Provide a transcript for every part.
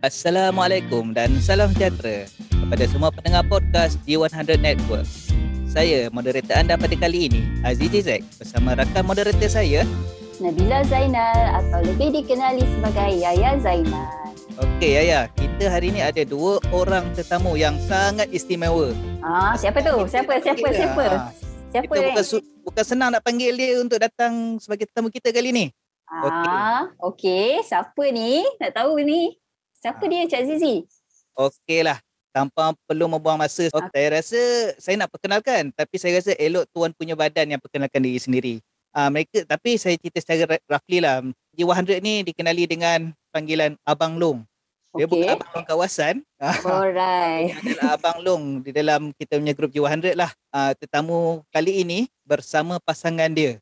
Assalamualaikum dan salam sejahtera kepada semua pendengar podcast G100 Network. Saya moderator anda pada kali ini, Azizi Zack bersama rakan moderator saya, Nabila Zainal atau lebih dikenali sebagai Yaya Zainal. Okey Yaya, kita hari ini ada dua orang tetamu yang sangat istimewa. Ah, siapa tu? Siapa? Siapa? Siapa? Ah, Siapa Kita bukan, su- bukan senang nak panggil dia untuk datang sebagai tetamu kita kali ni. Ah, okey. Siapa ni? Nak tahu ni. Siapa dia Cik Zizi? Okeylah. Tanpa perlu membuang masa. Oh, saya rasa saya nak perkenalkan tapi saya rasa elok tuan punya badan yang perkenalkan diri sendiri. Ah mereka tapi saya cerita secara ra- roughly lah. G100 ni dikenali dengan panggilan Abang Long. Dia Okey. bukan Abang Long kawasan. Alright. Dia adalah Abang Long di dalam kita punya grup G100 lah. Ah tetamu kali ini bersama pasangan dia.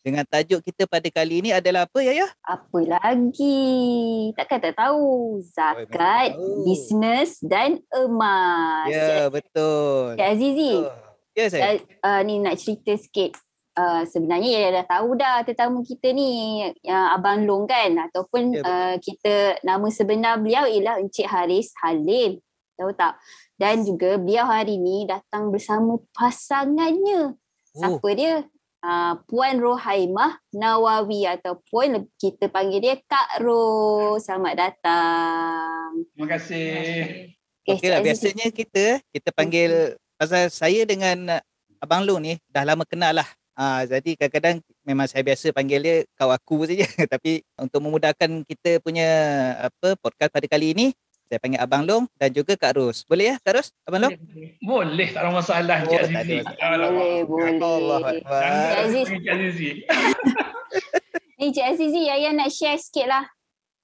Dengan tajuk kita pada kali ini adalah apa Yaya? Apa lagi? Takkan tak tahu. Zakat, tahu. bisnes dan emas. Ya, betul. Cik Azizi, Ya saya. uh, ni nak cerita sikit. Uh, sebenarnya ya dah tahu dah tetamu kita ni uh, Abang Long kan ataupun Ya, betul. uh, kita nama sebenar beliau ialah Encik Haris Halim. Tahu tak? Dan juga beliau hari ni datang bersama pasangannya. Oh, Siapa dia? Uh, Puan Rohaimah Nawawi ataupun kita panggil dia Kak Ro. Selamat datang. Terima kasih. Okay, Okey lah, biasanya kita kita panggil pasal saya dengan uh, Abang Long ni dah lama kenal lah. Ah, jadi kadang-kadang memang saya biasa panggil dia kau aku saja. Tapi untuk memudahkan kita punya apa podcast pada kali ini, saya panggil Abang Long dan juga Kak Ros. Boleh ya Kak Ros? Abang Long? Boleh, tak ada masalah Oh, ada Azizi. Boleh, boleh. Allah Jangan Akbar. Cik Azizi. Ni Cik Azizi, Yaya nak share sikit lah.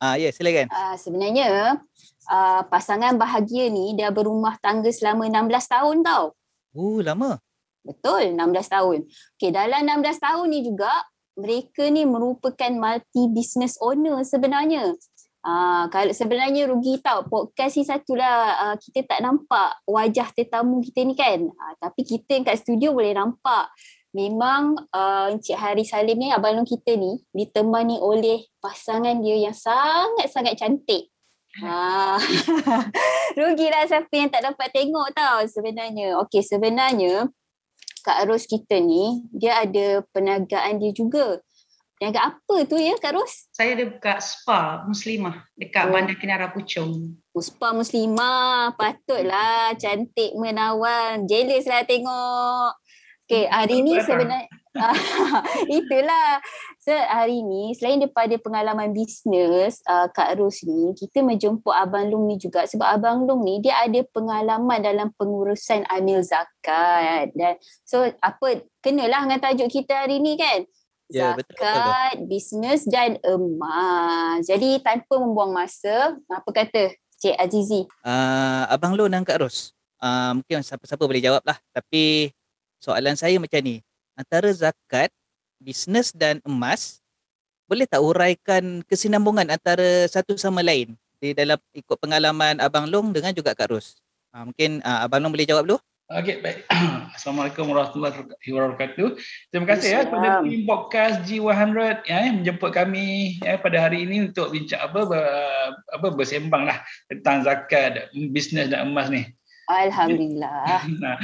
Ah, ya, silakan. Uh, sebenarnya uh, pasangan bahagia ni dia berumah tangga selama 16 tahun tau. Oh, lama. Betul, 16 tahun. Okey, dalam 16 tahun ni juga mereka ni merupakan multi business owner sebenarnya. Ah, kalau sebenarnya rugi tau podcast ni satulah uh, kita tak nampak wajah tetamu kita ni kan. Ah, tapi kita yang kat studio boleh nampak. Memang uh, Encik Hari Salim ni abang long kita ni ditemani oleh pasangan dia yang sangat-sangat cantik. Ah. Rugilah siapa yang tak dapat tengok tau sebenarnya. Okey, sebenarnya Kak Ros kita ni dia ada perniagaan dia juga. Perniagaan apa tu ya Kak Ros? Saya ada buka spa muslimah dekat Oh. Bandar Kinara Puchong. Puspa Muslimah. Patutlah cantik menawan. Jealous lah tengok. Okay, hari ni Betul, sebenarnya itulah. So hari ni selain daripada pengalaman bisnes uh, Kak Ros ni, kita menjemput Abang Long ni juga sebab Abang Long ni dia ada pengalaman dalam pengurusan amil zakat dan so apa kenalah dengan tajuk kita hari ni kan? Ya, betul, betul, Zakat, bisnes dan emas. Jadi tanpa membuang masa, apa kata Cik Azizi? Ah, Abang Long dan Kak Ros. Ah, mungkin siapa-siapa boleh jawab lah. Tapi soalan saya macam ni. Antara zakat, bisnes dan emas, boleh tak uraikan kesinambungan antara satu sama lain di dalam ikut pengalaman Abang Long dengan juga Kak Ros? Ah, mungkin ah, Abang Long boleh jawab dulu. Okey, baik. Assalamualaikum warahmatullahi wabarakatuh. Terima kasih ya kepada tim podcast G100 ya menjemput kami ya pada hari ini untuk bincang apa ber, apa bersembang lah tentang zakat, bisnes dan emas ni. Alhamdulillah. Nah,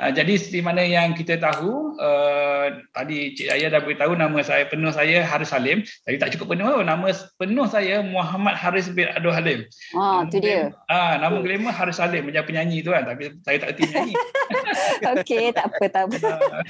uh, jadi seperti mana yang kita tahu uh, tadi Cik Ayah dah beritahu nama saya penuh saya Haris Halim. Tapi tak cukup penuh nama penuh saya Muhammad Haris bin Abdul Halim. Ha, tu dia. Ah, nama glamour Haris Halim macam penyanyi tu kan tapi saya tak erti nyanyi. Okey, tak apa, tak apa. Ah,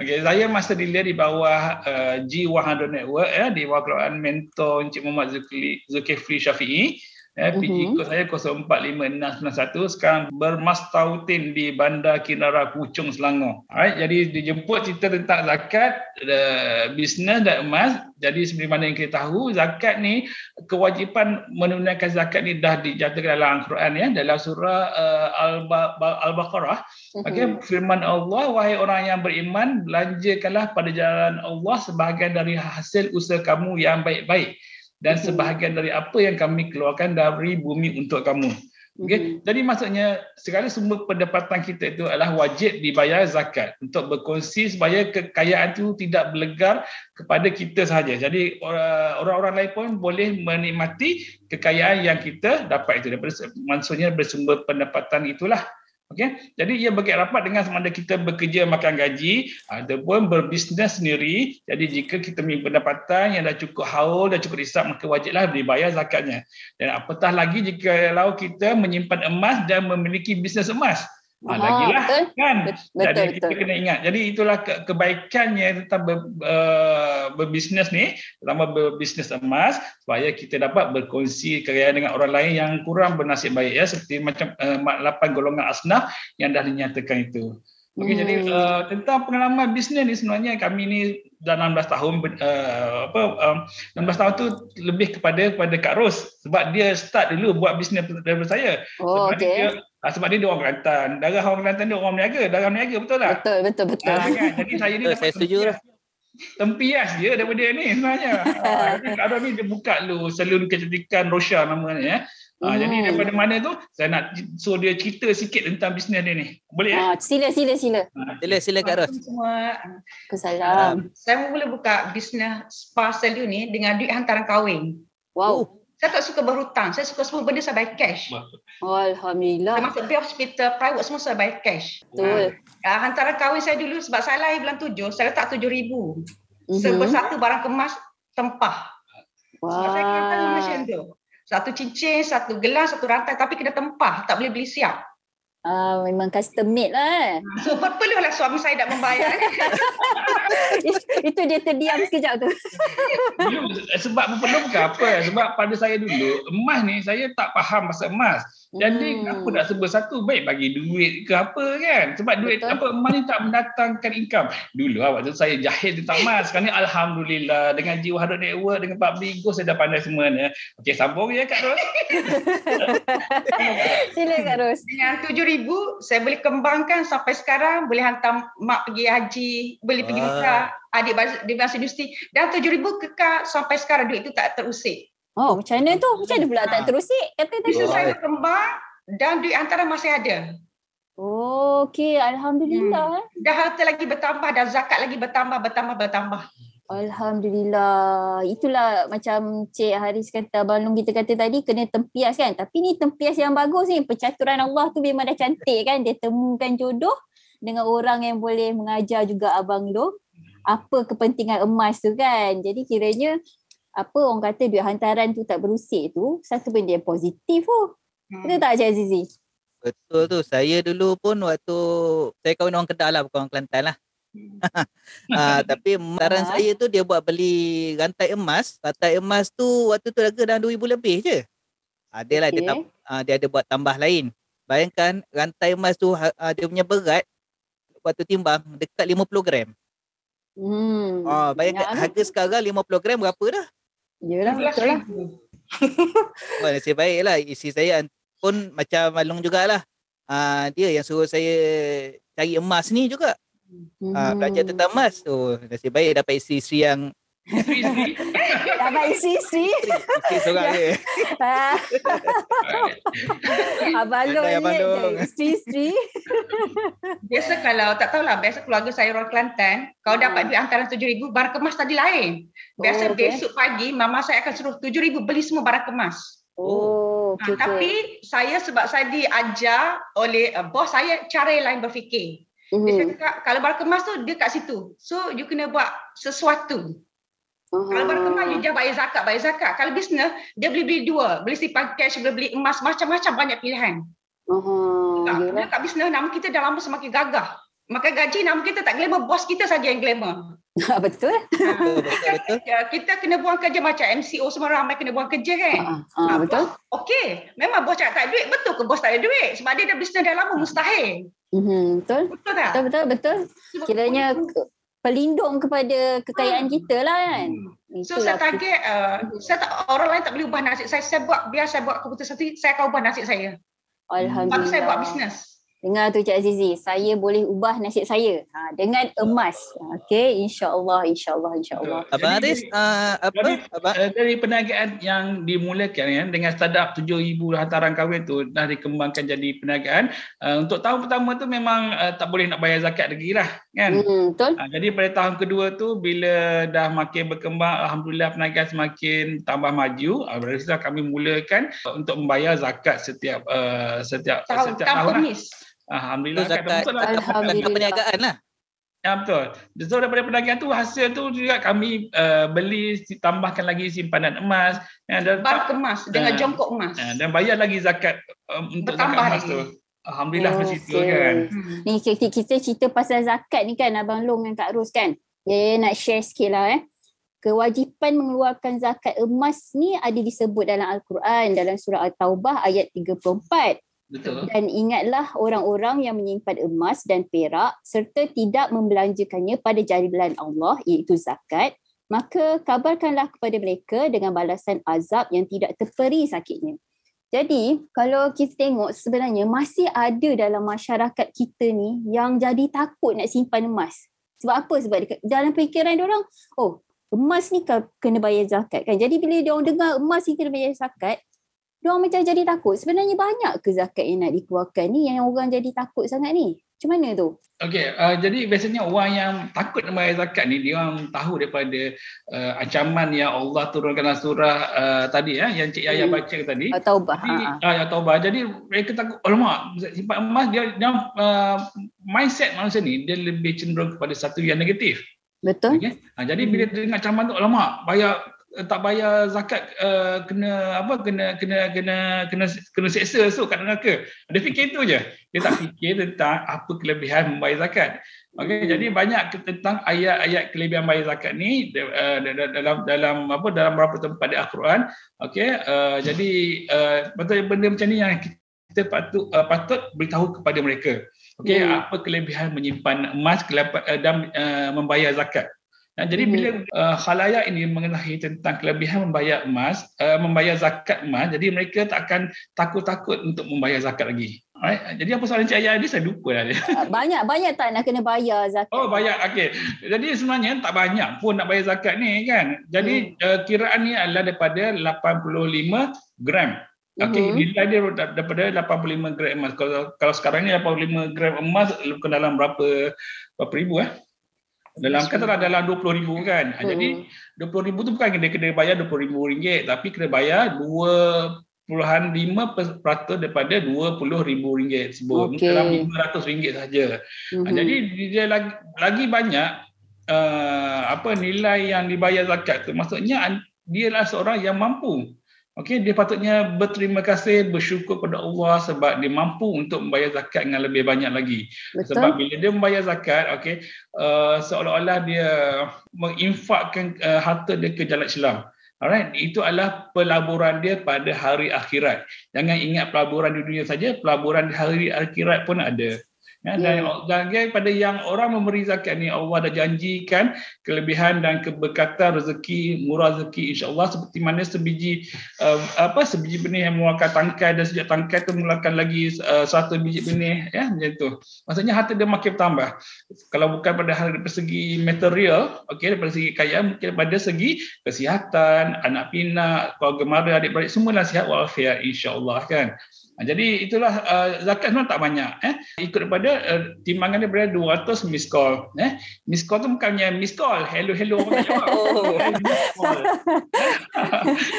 Okey, saya master dealer di bawah uh, G100 Network ya di bawah keluarga mentor Encik Muhammad Zulkifli, Zulkifli Syafi'i. Ya, PG Mhm. kod saya 045691 sekarang bermastautin di Bandar Kinara Puchong Selangor. Alright, jadi dijemput cerita tentang zakat, uh, bisnes dan emas. Jadi seperti mana yang kita tahu, zakat ni kewajipan menunaikan zakat ni dah dijatuhkan dalam Al-Quran ya, dalam surah uh, Al-Ba- Ba- Al-Baqarah. Okey, Mhm. firman Allah, wahai orang yang beriman, belanjakanlah pada jalan Allah sebahagian dari hasil usaha kamu yang baik-baik dan sebahagian dari apa yang kami keluarkan dari bumi untuk kamu. Okay? Mhm. Jadi maksudnya segala sumber pendapatan kita itu adalah wajib dibayar zakat untuk berkongsi supaya kekayaan itu tidak berlegar kepada kita sahaja. Jadi orang- orang-orang lain pun boleh menikmati kekayaan yang kita dapat itu daripada maksudnya bersumber pendapatan itulah. Okey. Jadi ia berkait rapat dengan sama ada kita bekerja makan gaji ataupun berbisnes sendiri. Jadi jika kita mempunyai pendapatan yang dah cukup haul, dah cukup hisap maka wajiblah dibayar zakatnya. Dan apatah lagi jika kalau kita menyimpan emas dan memiliki bisnes emas. Ha, Ah, lagilah betul. kan. Bet- Jadi Betul, kita betul. kena ingat. Jadi itulah ke- kebaikannya tentang ber, uh, berbisnes ni, terutama berbisnes emas supaya kita dapat berkongsi kekayaan dengan orang lain yang kurang bernasib baik ya seperti macam uh, lapan golongan asnaf yang dah dinyatakan itu. Okey Hmm. jadi uh, tentang pengalaman bisnes ni sebenarnya kami ni dah 16 tahun uh, apa um, 16 tahun tu lebih kepada kepada Kak Ros sebab dia start dulu buat bisnes daripada saya. Oh, sebab okey. dia ah, sebab dia, dia orang Kelantan. Darah orang Kelantan dia orang meniaga, darah meniaga betul tak? Betul, betul, betul. Ah, kan? Jadi saya ni Betul, dapat saya setuju tempias- Tempias je daripada dia ni sebenarnya. Ah, Jadi Kak Ros ni dia buka dulu salon kecantikan Rosha namanya ya. Ah, Jadi Hmm. daripada mana tu saya nak suruh dia cerita sikit tentang bisnes dia ni. Boleh ya? Ah, sila, sila, sila. Sila sila Kak Ros. Assalamualaikum. Saya mula buka bisnes spa salon ni dengan duit hantaran kahwin. Wow. Saya tak suka berhutang. Saya suka semua benda saya bayar cash. Alhamdulillah. Termasuk bill hospital, private semua saya bayar cash. Betul. Uh, hantaran kahwin saya dulu sebab saya lahir bulan tujuh, saya letak tujuh ribu. Mhm. Serba satu barang kemas tempah. Sebab saya Wah. macam tu. Satu cincin, satu gelas, satu rantai tapi kena tempah. Tak boleh beli siap. Ah, memang custom made lah. eh. So berpeluhlah suami saya tak membayar. Itu dia terdiam sekejap tu. Sebab perlu bukan apa sebab pada saya dulu emas ni saya tak faham pasal emas jadi Hmm. apa nak sebut satu baik bagi duit ke apa kan sebab duit Betul. apa emas ni tak mendatangkan income dulu lah waktu saya jahil tentang emas sekarang ni Alhamdulillah dengan jiwa hard network dengan public go saya dah pandai semuanya okey sambung ya Kak Ros Sila Kak Ros. Dengan tujuh ribu, saya boleh kembangkan sampai sekarang. Boleh hantar mak pergi haji, boleh pergi Wah. umrah, adik di bangsa industri. Dan tujuh ribu kekal sampai sekarang duit itu tak terusik. Oh, macam mana tu? Macam mana pula tak Ah. terusik? Kata tadi. Wah. saya berkembang dan duit antara masih ada. Oh, okey. Alhamdulillah. eh. Dah harta lagi bertambah, dah zakat lagi bertambah, bertambah, bertambah. Alhamdulillah. Itulah macam Cik Haris kata, Abang Long kita kata tadi kena tempias kan. Tapi ni tempias yang bagus ni. Percaturan Allah tu memang dah cantik kan. Dia temukan jodoh dengan orang yang boleh mengajar juga Abang Long. Apa kepentingan emas tu kan. Jadi kiranya apa orang kata duit hantaran tu tak berusik tu satu benda yang positif tu. Betul tak Cik Azizi? Betul tu. Saya dulu pun waktu saya kahwin orang Kedah lah bukan orang Kelantan lah. Ah, tapi saran saya tu dia buat beli rantai emas. Rantai emas tu waktu tu harga dalam 2000 lebih je. Ada lah dia, Okey. tam, ah, dia ada buat tambah lain. Bayangkan rantai emas tu ha- ah, dia punya berat waktu timbang dekat 50 gram. Hmm. Ah, bayangkan Banyak harga sekarang 50 gram berapa dah? Yelah betul lah. Wah, nasib baik lah. Isi saya pun macam Malung jugalah. Ah, dia yang suruh saya cari emas ni juga. Ah, belajar tentang emas. Oh, nasib baik dapat isteri-isteri yang Isteri-isteri. Dapat isi-isi. isteri seorang Ya. je. Ah, Abang Long ni Long. isteri-isteri. Biasa kalau, tak tahulah, biasa keluarga saya orang Kelantan, kalau dapat duit antara tujuh ribu, barang kemas tadi lain. Biasa Oh, okey. besok pagi, mama saya akan suruh tujuh ribu beli semua barang kemas. Oh, Ha, okey tapi saya sebab saya diajar oleh uh, bos saya cara yang lain berfikir. Dia Hmm. cakap kalau barang kemas tu dia kat situ. So you kena buat sesuatu. Kalau barang kemas you jangan bayar zakat, bayar zakat. Kalau bisnes dia boleh beli dua, boleh simpan cash, boleh beli emas, macam-macam banyak pilihan. Oh, Tak, yelah. Bila kat bisnes nama kita dah lama semakin gagah. Maka gaji nama kita tak glamour, bos kita saja yang glamour. Betul. Betul, betul, betul. Ya, kita kena buang kerja macam MCO semua ramai kena buang kerja kan. Ah, ah, betul. Okey, memang bos cakap tak ada duit, betul ke bos tak ada duit? Sebab dia dah bisnes dah lama, mustahil. Mhm, Betul. Betul tak? Betul, betul, betul. Kiranya pelindung kepada kekayaan kita lah kan. So saya target, uh, saya tak, orang lain tak boleh ubah nasib saya. Saya buat, biar saya buat keputusan sendiri, saya akan ubah nasib saya. Alhamdulillah. saya buat bisnes. Dengar tu Cik Azizi, saya boleh ubah nasib saya ha, dengan emas. Okey, insya-Allah, insya-Allah, insya-Allah. Abang Aris, uh, apa? Dari, Abang? uh, dari perniagaan yang dimulakan ya, dengan startup 7,000 hantaran kahwin tu dah dikembangkan jadi perniagaan. Uh, untuk tahun pertama tu memang uh, tak boleh nak bayar zakat lagi lah. Kan? Hmm, betul. Uh, jadi pada tahun kedua tu bila dah makin berkembang, Alhamdulillah perniagaan semakin tambah maju. Uh, dari situ kami mulakan untuk membayar zakat setiap uh, setiap Tahun, setiap tahun tahun lah. Alhamdulillah. Itu zakat Betul lah. Alhamdulillah. perniagaan lah. Ya betul. So daripada perniagaan tu hasil tu juga kami uh, beli tambahkan lagi simpanan emas ya, dan, Bank emas dengan Ah. jongkok emas. uh, dan bayar lagi zakat um, untuk zakat Bertambah emas lagi. tu. Alhamdulillah Oh, situ kan. Hmm. Ni kita, kita cerita pasal zakat ni kan Abang Long dan Kak Ros kan. Ya, nak share sikit lah eh. Kewajipan mengeluarkan zakat emas ni ada disebut dalam Al-Quran dalam surah At-Taubah ayat 34. Betul. Dan ingatlah orang-orang yang menyimpan emas dan perak serta tidak membelanjakannya pada jalan Allah iaitu zakat, maka kabarkanlah kepada mereka dengan balasan azab yang tidak terperi sakitnya. Jadi, kalau kita tengok sebenarnya masih ada dalam masyarakat kita ni yang jadi takut nak simpan emas. Sebab apa? Sebab dalam fikiran dia orang, oh, emas ni kena bayar zakat kan. Jadi bila dia orang dengar emas ni kena bayar zakat, dia orang macam jadi takut. Sebenarnya banyak ke zakat yang nak dikeluarkan ni yang orang jadi takut sangat ni? Macam mana tu? Okey, uh, jadi biasanya orang yang takut nak bayar zakat ni dia orang tahu daripada uh, ancaman yang Allah turunkan dalam surah uh, tadi ya yang Cik Yaya Hmm. baca tadi. Uh, taubah. Jadi, Ha, ha. ah, ya taubah. Jadi mereka takut, alamak, simpan emas dia, dia uh, mindset manusia ni dia lebih cenderung kepada satu yang negatif. Betul? Okay? Ha, jadi Hmm. bila dengar ancaman tu, alamak, bayar tak bayar zakat uh, kena apa kena kena kena kena kena seksa esok kat neraka. Dia fikir itu je. Dia tak fikir tentang apa kelebihan membayar zakat. Okey, Hmm. jadi banyak tentang ayat-ayat kelebihan bayar zakat ni uh, dalam dalam apa dalam beberapa tempat di Al-Quran. Okey, uh, jadi uh, betul benda macam ni yang kita patut uh, patut beritahu kepada mereka. Okey, Hmm. apa kelebihan menyimpan emas kelapa- uh, dan uh, membayar zakat. Nah, jadi Hmm. bila uh, khalayak ini mengetahui tentang kelebihan membayar emas, uh, membayar zakat emas, jadi mereka tak akan takut-takut untuk membayar zakat lagi. Alright? Jadi apa soalan Cik Ayah ni saya lupa dah dia. Ah, Banyak-banyak tak nak kena bayar zakat? Oh banyak okey. Jadi sebenarnya tak banyak pun nak bayar zakat ni kan. Jadi uh, kiraan ni adalah daripada 85 gram. Okey, Mhm. nilai dia dar- daripada 85 gram emas. Kalau kalau sekarang ni 85 gram emas lebih dalam berapa berapa ribu eh? Dalam katalah dalam 20 ribu kan. Hmm. Jadi 20 ribu tu bukan kena kena bayar 20 ribu ringgit tapi kena bayar 2.5% daripada 20 ribu ringgit sebelum Okey. dalam 500 ringgit saja. Mhm. Ha, Jadi dia lagi, lagi banyak uh, apa nilai yang dibayar zakat tu. Maksudnya dia adalah seorang yang mampu. Okey, dia patutnya berterima kasih, bersyukur kepada Allah sebab dia mampu untuk membayar zakat dengan lebih banyak lagi. Betul? Sebab bila dia membayar zakat, okey, uh, seolah-olah dia menginfakkan uh, harta dia ke jalan Islam. Alright, itu adalah pelaburan dia pada hari akhirat. Jangan ingat pelaburan di dunia saja, pelaburan di hari akhirat pun ada. Ya, dan, dan pada yang orang memberi zakat ni Allah dah janjikan kelebihan dan keberkatan rezeki murah rezeki insya-Allah seperti mana sebiji uh, apa sebiji benih yang mengeluarkan tangkai dan sejak tangkai tu mengeluarkan lagi uh, satu biji benih ya macam tu. Maksudnya harta dia makin bertambah. Kalau bukan pada hal dari segi material, okey daripada segi kaya mungkin pada segi kesihatan, anak pinak, keluarga mara, adik-beradik semualah sihat walafiat insya-Allah kan. Ha, jadi itulah uh, zakat sebenarnya tak banyak eh. Ikut daripada uh, timbangan dia berada 200 miss call eh. Miss call tu bukannya miss call hello hello orang jawab. Oh. miss call.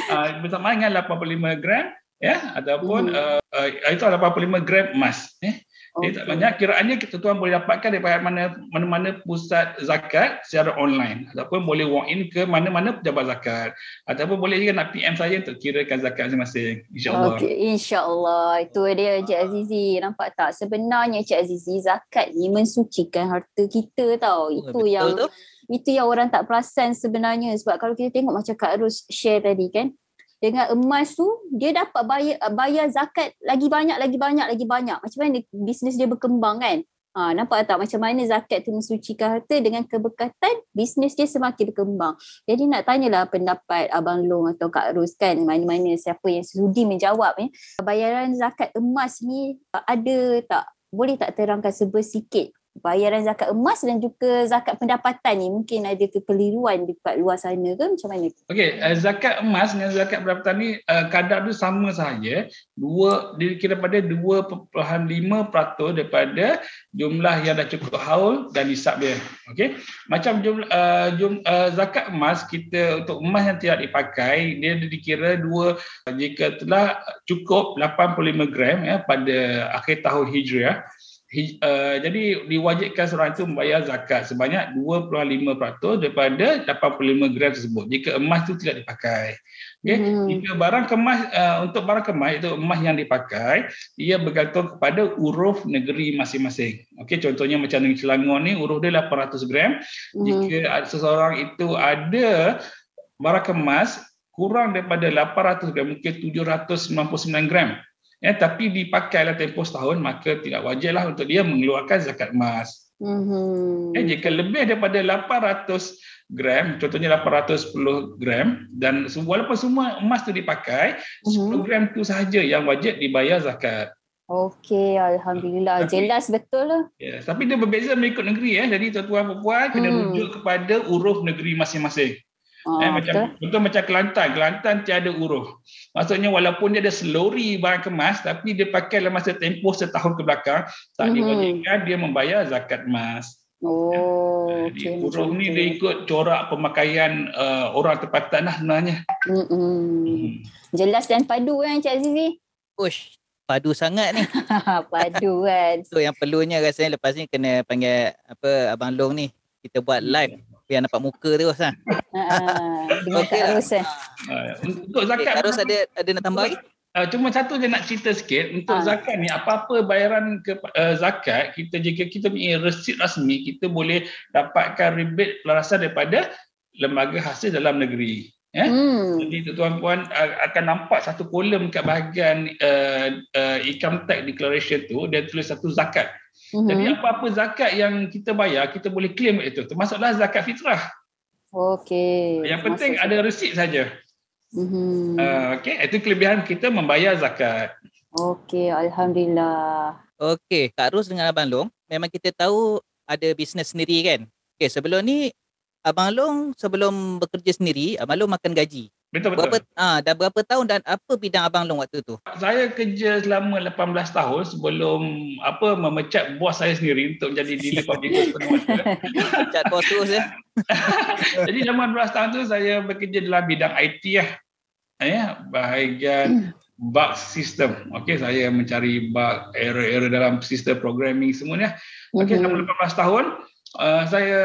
Uh, bersama dengan 85 gram ya ataupun Hmm. uh, uh, itu 85 gram emas eh dia tak banyak kiraannya kita tuan boleh dapatkan daripada mana mana-mana pusat zakat secara online ataupun boleh walk in ke mana-mana pejabat zakat ataupun boleh juga nak PM saya untuk kirakan zakat masing-masing insyaallah Okey, insya-Allah. Itu dia Cik Azizi. Nampak tak? Sebenarnya Cik Azizi zakat ni mensucikan harta kita tau. Itu Betul yang tu. itu yang orang tak perasan sebenarnya sebab kalau kita tengok macam Kak Rus share tadi kan dengan emas tu dia dapat bayar bayar zakat lagi banyak lagi banyak lagi banyak. Macam mana bisnes dia berkembang kan? Ha, nampak tak macam mana zakat tu mensucikan harta? Dengan keberkatan bisnes dia semakin berkembang. Jadi nak tanyalah pendapat Abang Long atau Kak Ros kan mana-mana siapa yang sudi menjawab ni bayaran zakat emas ni ada tak? Boleh tak terangkan sebersikit bayaran zakat emas dan juga zakat pendapatan ni mungkin ada kekeliruan dekat luar sana ke macam mana? Okey, uh, zakat emas dengan zakat pendapatan ni uh, kadar tu sama sahaja. Dua dikira pada 2.5% daripada jumlah yang dah cukup haul dan nisab dia. Okey. Macam jumlah uh, jum, uh, zakat emas kita untuk emas yang tidak dipakai dia dikira dua jika telah cukup 85 gram ya pada akhir tahun Hijriah uh, jadi diwajibkan seorang itu membayar zakat sebanyak 2.5% daripada 85 gram tersebut jika emas itu tidak dipakai. Okay. Hmm. Jika barang kemas uh, untuk barang kemas itu emas yang dipakai ia bergantung kepada uruf negeri masing-masing. Okey contohnya macam negeri Selangor ni uruf dia 800 gram. Hmm. Jika seseorang itu ada barang kemas kurang daripada 800 gram mungkin 799 gram ya tapi dipakai dalam tempoh setahun maka tidak wajarlah untuk dia mengeluarkan zakat emas. Mm-hmm. Ya, jika lebih daripada 800 gram, contohnya 810 gram dan walaupun semua emas tu dipakai, mm-hmm. 10 gram tu sahaja yang wajib dibayar zakat. Okey, alhamdulillah tapi, jelas betul lah. Ya, tapi dia berbeza mengikut negeri ya. Jadi tuan-tuan puan kena hmm. rujuk kepada uruf negeri masing-masing. Oh, eh, macam betul. betul macam Kelantan, Kelantan tiada uruh. Maksudnya walaupun dia ada selori barang kemas tapi dia pakai dalam masa tempoh setahun ke belakang tak mm-hmm. diwajibkan dia membayar zakat emas. Oh, ya. okay, uruh ni dia ikut corak pemakaian uh, orang tempatan lah sebenarnya. Mm-hmm. Mm. Jelas dan padu kan Cik Azizi? Ush, padu sangat ni. padu kan. So yang perlunya rasanya lepas ni kena panggil apa Abang Long ni. Kita buat live biar nampak muka terus lah. Okey lah. Eh. Untuk zakat. Okay, terus ada ada nak tambah lagi? Uh, cuma satu je nak cerita sikit untuk ha. zakat ni apa-apa bayaran ke uh, zakat kita jika kita punya resit rasmi kita boleh dapatkan rebate pelarasan daripada lembaga hasil dalam negeri ya hmm. jadi tuan puan uh, akan nampak satu kolom kat bahagian uh, uh, income tax declaration tu dia tulis satu zakat Mm-hmm. Jadi apa-apa zakat yang kita bayar, kita boleh claim itu. Termasuklah zakat fitrah. Okey. Yang penting Maksud ada resit saja. Mm-hmm. Uh, Okey, itu kelebihan kita membayar zakat. Okey, alhamdulillah. Okey, Kak Ros dengan Abang Long, memang kita tahu ada bisnes sendiri kan? Okey, sebelum ni Abang Long sebelum bekerja sendiri, Abang Long makan gaji. Betul betul. Berapa ah dah berapa tahun dan apa bidang abang long waktu tu? Saya kerja selama 18 tahun sebelum apa memecat bos saya sendiri untuk dealer public goods Memecat bos terus ya. Jadi selama 18 tahun tu saya bekerja dalam bidang IT lah. Ya, bahagian bug system. Okey, saya mencari bug error-error dalam sistem programming semuanya. Okey, selama 18 tahun uh, saya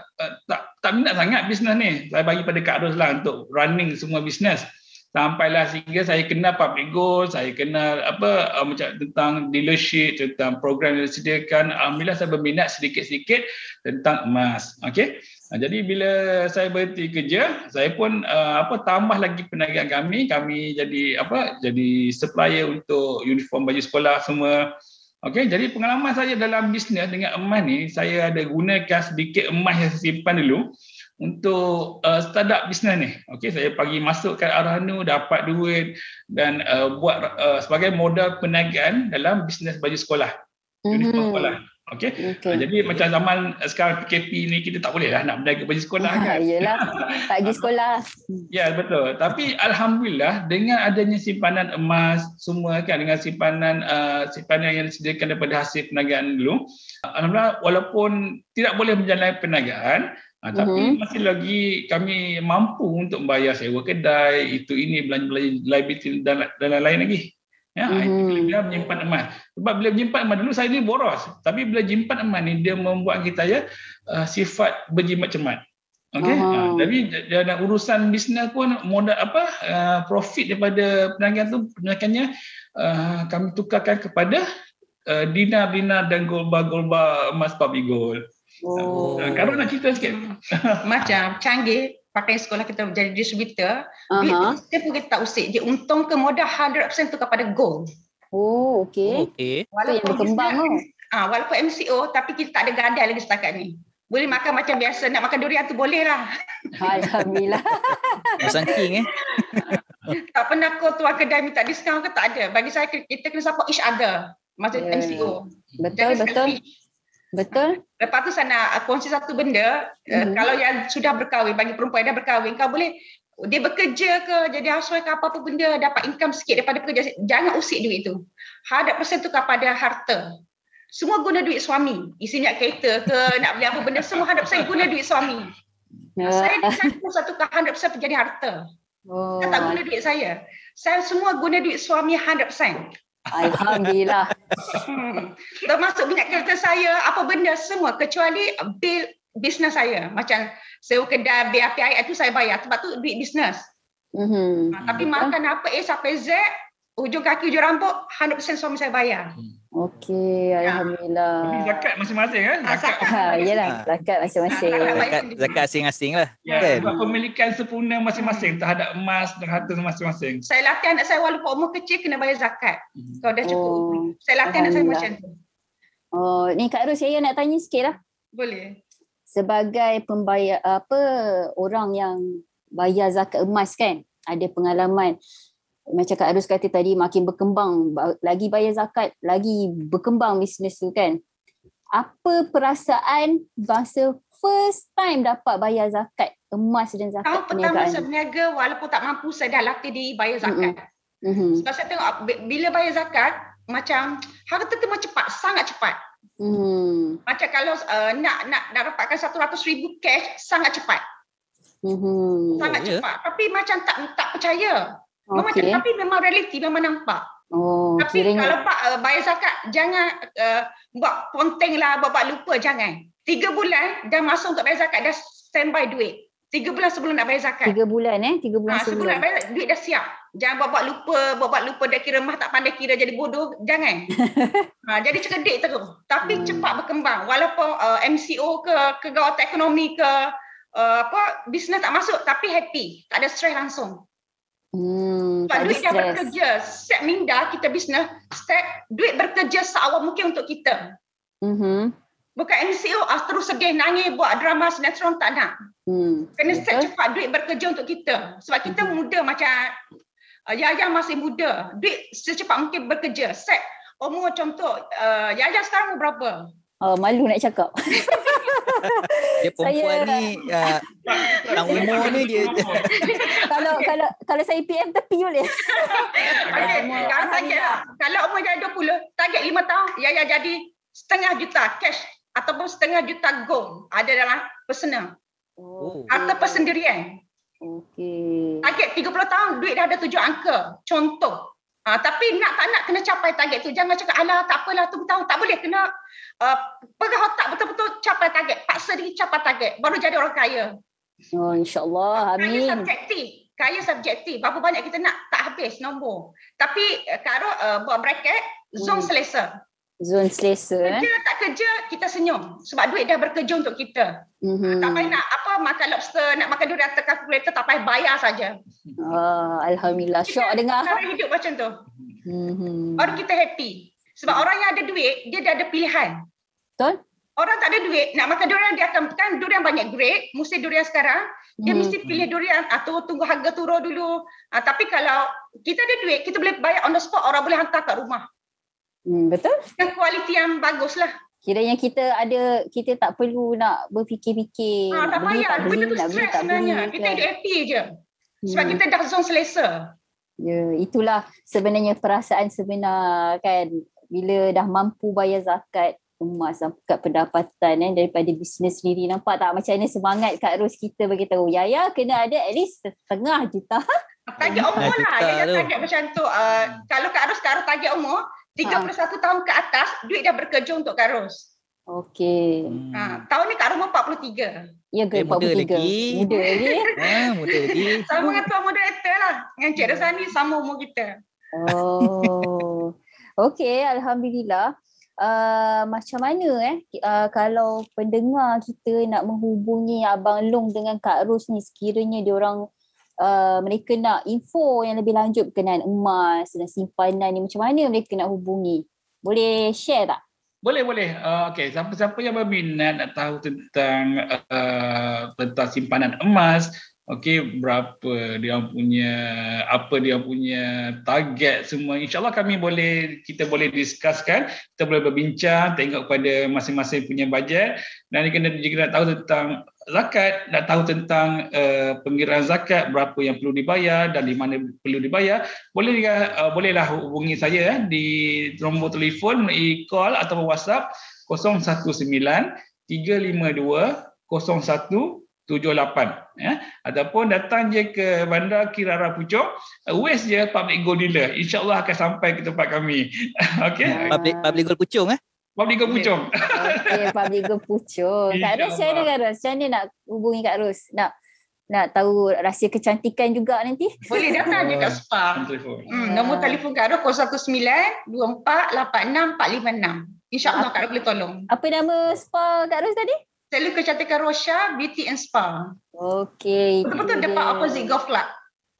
uh, tak tak minat sangat bisnes ni. Saya bagi pada Kak Ros lah untuk running semua bisnes. Sampailah sehingga saya kenal public goal, saya kenal apa uh, macam tentang dealership, tentang program yang disediakan. Alhamdulillah saya berminat sedikit-sedikit tentang emas. Okey. Uh, jadi bila saya berhenti kerja, saya pun uh, apa tambah lagi perniagaan kami. Kami jadi apa? Jadi supplier untuk uniform baju sekolah semua. Okey, jadi pengalaman saya dalam bisnes dengan emas ni, saya ada gunakan sedikit emas yang saya simpan dulu untuk uh, start up bisnes ni. Okey, saya pagi masuk ke Arhanu, dapat duit dan uh, buat uh, sebagai modal perniagaan dalam bisnes baju sekolah. Mm-hmm. Uniform sekolah. Okey. Okay. Jadi macam zaman sekarang PKP ni kita tak boleh lah nak berniaga baju sekolah kan. Iyalah. Tak pergi sekolah. ya betul. Tapi alhamdulillah dengan adanya simpanan emas semua kan dengan simpanan uh, simpanan yang disediakan daripada hasil perniagaan dulu. Alhamdulillah walaupun tidak boleh menjalani perniagaan uh-huh. tapi mhm. masih lagi kami mampu untuk membayar sewa kedai, itu ini belanja-belanja liability dan dan lain-lain lagi. Ya, mm-hmm. dia menyimpan emas. Sebab bila menyimpan emas dulu saya ni boros. Tapi bila menyimpan emas ni dia membuat kita ya uh, sifat berjimat cemat. Okey. Uh, jadi dalam urusan bisnes pun modal apa uh, profit daripada perniagaan tu perniagaannya uh, kami tukarkan kepada uh, dinar-dinar dan golba-golba emas public gold. Oh. Uh, kalau nak cerita sikit. Macam canggih pakai sekolah kita menjadi distributor, uh-huh. dia pun kita tak usik. Dia untung ke modal 100% tu kepada gold. Oh, okey. Okay. Walaupun yang berkembang tu. Ah, walaupun MCO tapi kita tak ada gadai lagi setakat ni. Boleh makan macam biasa, nak makan durian tu boleh lah. Alhamdulillah. Pasang king eh. tak pernah kau tuan kedai minta diskaun ke tak ada. Bagi saya kita kena support each other. Masa yeah. MCO. Betul, Jangan betul. selfish. Betul. Lepas tu saya nak uh, kongsi satu benda, uh, Mhm. kalau yang sudah berkahwin, bagi perempuan yang dah berkahwin, kau boleh dia bekerja ke, jadi housewife ke apa-apa benda, dapat income sikit daripada bekerja, jangan usik duit tu. 100% tu kepada harta. Semua guna duit suami. Isi nak kereta ke, nak beli apa benda, semua 100% guna duit suami. Ya. Saya dicampur satu ke 100% menjadi harta. Oh, Saya tak guna duit saya. Saya semua guna duit suami 100%. Alhamdulillah. Hmm. Termasuk minyak kereta saya, apa benda semua kecuali bil bisnes saya. Macam sewa kedai, bil api air itu saya bayar sebab tu duit bisnes. Mhm. Ha, tapi makan apa A sampai Z, ujung kaki ujung rambut 100% suami saya bayar. Okey, Tapi alhamdulillah. zakat masing-masing kan? Zakat. Ha, yalah, Ah. zakat masing-masing. Ah, zakat. Zakat, asing-asing lah. Ya, Kan? sebab pemilikan sempurna masing-masing terhadap emas dan harta masing-masing. Saya latih anak saya walaupun umur kecil kena bayar zakat. Hmm. Kalau dah cukup. Oh. umur. Saya latih anak saya macam tu. Oh, ni Kak Ros saya nak tanya sikit lah. Boleh. Sebagai pembayar apa orang yang bayar zakat emas kan, ada pengalaman macam Kak Arus kata tadi makin berkembang ba- lagi bayar zakat lagi berkembang bisnes tu kan apa perasaan masa first time dapat bayar zakat emas dan zakat Tahun pertama saya berniaga walaupun tak mampu saya dah latih diri bayar zakat. Mhm. Sebab saya tengok bi- bila bayar zakat macam harta tu cepat, sangat cepat. Mhm. Macam kalau uh, nak nak nak dapatkan 100 ribu cash sangat cepat, Mhm. sangat ya? cepat. Tapi macam tak tak percaya. Memang Okey. tapi memang realiti memang nampak. Oh, tapi kiranya kalau pak uh, bayar zakat jangan uh, buat ponteng lah, buat, buat lupa jangan. Tiga bulan dah masuk untuk bayar zakat dah standby duit. Tiga bulan sebelum nak bayar zakat. tiga bulan eh, tiga bulan Ha, sebelum nak sebelum. bayar duit dah siap. Jangan buat-buat lupa, buat-buat lupa dah kira mah tak pandai kira jadi bodoh. Jangan. ha, jadi cerdik terus. Tapi Hmm. cepat berkembang. Walaupun uh, MCO ke, kegawatan ekonomi ke, uh, apa bisnes tak masuk tapi happy. Tak ada stres langsung. Hmm, Sebab duit dah stres. bekerja. Step minda kita bisnes, step duit bekerja seawal mungkin untuk kita. Mhm. Bukan MCO ah, terus sedih nangis buat drama sinetron tak nak. Hmm. Kena Betul. cepat duit bekerja untuk kita. Sebab kita Mhm. muda macam uh, Yaya masih muda. Duit secepat mungkin bekerja. Set umur contoh uh, Yaya sekarang umur berapa? Oh, malu nak cakap. Dia perempuan Saya- ni uh, tang umur ni dia kalau kalau kalau saya PM tepi boleh. Okay. umur Kalau target kalau umur Yaya 20, target 5 tahun Yaya jadi setengah juta cash ataupun setengah juta gold ada dalam personal. Oh. Harta persendirian. Okey. Target 30 tahun duit dah ada tujuh angka. Contoh. Ha, tapi nak tak nak kena capai target tu. Jangan cakap alah tak apalah tu tahun tak boleh kena uh, pegang otak betul-betul capai target. Paksa diri capai target baru jadi orang kaya. Oh, insya-Allah. Kaya Amin. subjektif. Kaya subjektif. Berapa banyak kita nak tak habis nombor. Tapi uh, Kak Ro uh, buat bracket zone Hmm. selesa. Zon selesa eh. Kerja tak kerja kita senyum sebab duit dah bekerja untuk kita. Mhm. Tak payah nak apa makan lobster, nak makan durian atas kalkulator tak payah bayar saja. Ah, alhamdulillah. Syok dengar. Cara hidup macam tu. Mhm. Baru kita happy. Sebab orang yang ada duit, dia dah ada pilihan. Betul? Orang tak ada duit, nak makan durian, dia akan, kan durian banyak grade, musim durian sekarang, dia Mhm. mesti pilih durian atau tunggu harga turun dulu. Ah, tapi kalau kita ada duit, kita boleh bayar on the spot, orang boleh hantar kat rumah. Hmm, betul? Dengan kualiti yang bagus lah. Kiranya kita ada kita tak perlu nak berfikir-fikir Ah, nak tak beli payah, tak beli benda tu nak beli stres tak beli sebenarnya. Kita kan. hidup happy je. Sebab Hmm. kita dah zone selesa. Ya, itulah sebenarnya perasaan sebenar kan bila dah mampu bayar zakat emas zakat pendapatan eh, daripada bisnes sendiri nampak tak macam mana semangat Kak Ros kita bagi tahu Yaya kena ada at least setengah juta Target umur lah. Tu. target macam tu. Uh, kalau Kak Ros sekarang target umur, 31 tahun ke atas, duit dah bekerja untuk Kak Ros. Okey Hmm. Ha, tahun ni Kak Ros umur 43. ya ke Eh, muda 43 lagi. muda lagi Ah, muda lagi. Sama dengan tuan moderator lah. Dengan Cik Rosani sama umur kita. Oh, okey, alhamdulillah. Uh, macam mana eh uh, kalau pendengar kita nak menghubungi Abang Long dengan Kak Ros ni sekiranya dia orang uh, mereka nak info yang lebih lanjut berkenaan emas dan simpanan ni macam mana mereka nak hubungi? Boleh share tak? Boleh boleh. Uh, Okey, siapa-siapa yang berminat nak tahu tentang uh, tentang simpanan emas, okey berapa dia punya apa dia punya target semua insyaallah kami boleh kita boleh discusskan kita boleh berbincang tengok kepada masing-masing punya bajet dan kena jika nak tahu tentang zakat nak tahu tentang uh, pengiraan zakat berapa yang perlu dibayar dan di mana perlu dibayar boleh uh, bolehlah hubungi saya eh, di nombor telefon melalui call atau WhatsApp 019 352 01 78 ya. Ataupun datang je ke bandar Kirara Puchong uh, west je public gold dealer. Insyaallah akan sampai ke tempat kami. Okey? Uh, public public gold Puchong eh public gold Puchong okey public gold Puchong Kak Ros saya dengar Ros macam mana nak hubungi Kak Ros nak nak tahu rahsia kecantikan juga nanti? Boleh datang je kat spa. Hmm, nombor telefon Kak Ros 019 24 86 456 insyaallah Kak Ros boleh tolong. Apa nama spa Kak Ros tadi? Salon Kecantikan Rosha Beauty and Spa. Okay. Betul-betul depan opposite golf club.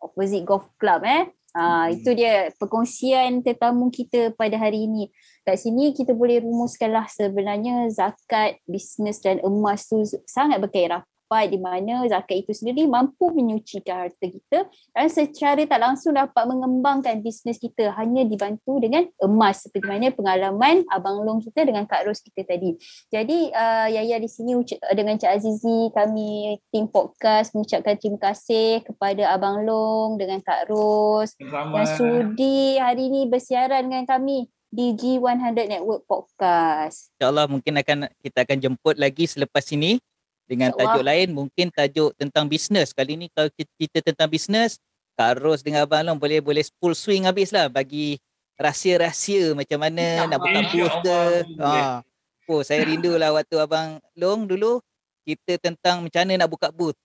Opposite golf club eh. Ha, hmm. Itu dia perkongsian tetamu kita pada hari ini. Kat sini kita boleh rumuskanlah sebenarnya zakat, bisnes dan emas tu sangat berkaitan dapat di mana zakat itu sendiri mampu menyucikan harta kita dan secara tak langsung dapat mengembangkan bisnes kita hanya dibantu dengan emas seperti mana pengalaman Abang Long kita dengan Kak Ros kita tadi. Jadi uh, Yaya di sini dengan Cik Azizi kami tim podcast mengucapkan terima kasih kepada Abang Long dengan Kak Ros yang sudi hari ini bersiaran dengan kami di G100 Network Podcast. InsyaAllah mungkin akan kita akan jemput lagi selepas ini dengan tajuk lain mungkin tajuk tentang bisnes kali ni kalau kita tentang bisnes Kak Ros dengan Abang Long boleh boleh full swing habis lah. Bagi rahsia-rahsia macam mana nak buka booth ke. Ha. oh saya rindu lah waktu Abang Long dulu kita tentang macam mana nak buka booth.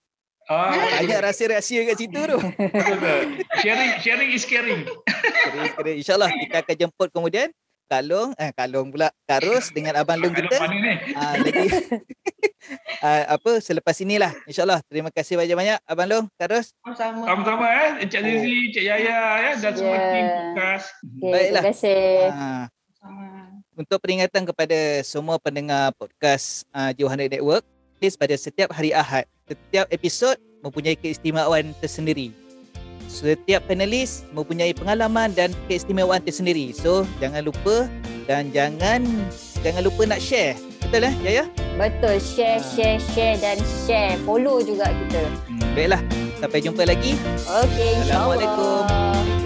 Ah, banyak rahsia-rahsia kat situ tu. sharing, sharing is caring. sharing is caring. InsyaAllah kita akan jemput kemudian Kalong, eh Kalong pula, Karus dengan Abang Long kita. Ah, lagi uh, apa selepas inilah insyaallah. Terima kasih banyak-banyak abang long Karus. Sama sama eh Encik Zizi Encik Yaya ya dan semua yeah. tim podcast okay, baiklah. terima kasih. Uh, untuk peringatan kepada semua pendengar podcast uh, Johan Network please pada setiap hari Ahad setiap episod mempunyai keistimewaan tersendiri setiap panelis mempunyai pengalaman dan keistimewaan tersendiri. So, jangan lupa dan jangan jangan lupa nak share. Betul eh, Yaya? Betul. Share, ha. share, share dan share. Follow juga kita. Hmm, baiklah. Sampai jumpa lagi. Okey, insyaAllah. Assalamualaikum.